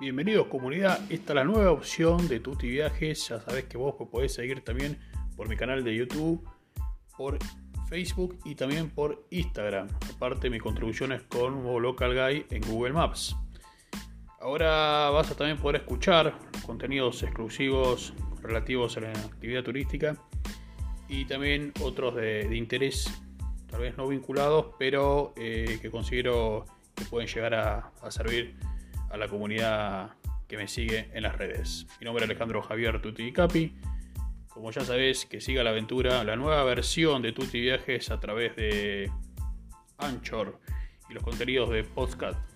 Bienvenidos comunidad, esta es la nueva opción de Tuti Viajes, ya sabes que vos podés seguir también por mi canal de YouTube, por Facebook y también por Instagram. Aparte mi contribución es con Local Guy en Google Maps. Ahora vas a también poder escuchar contenidos exclusivos relativos a la actividad turística y también otros de, interés, tal vez no vinculados, pero eh, que considero que pueden llegar a servir a la comunidad que me sigue en las redes. Mi nombre es Alejandro Javier Tuti Capi. Como ya sabes, que siga la aventura, la nueva versión de Tuti Viajes a través de Anchor y los contenidos de podcast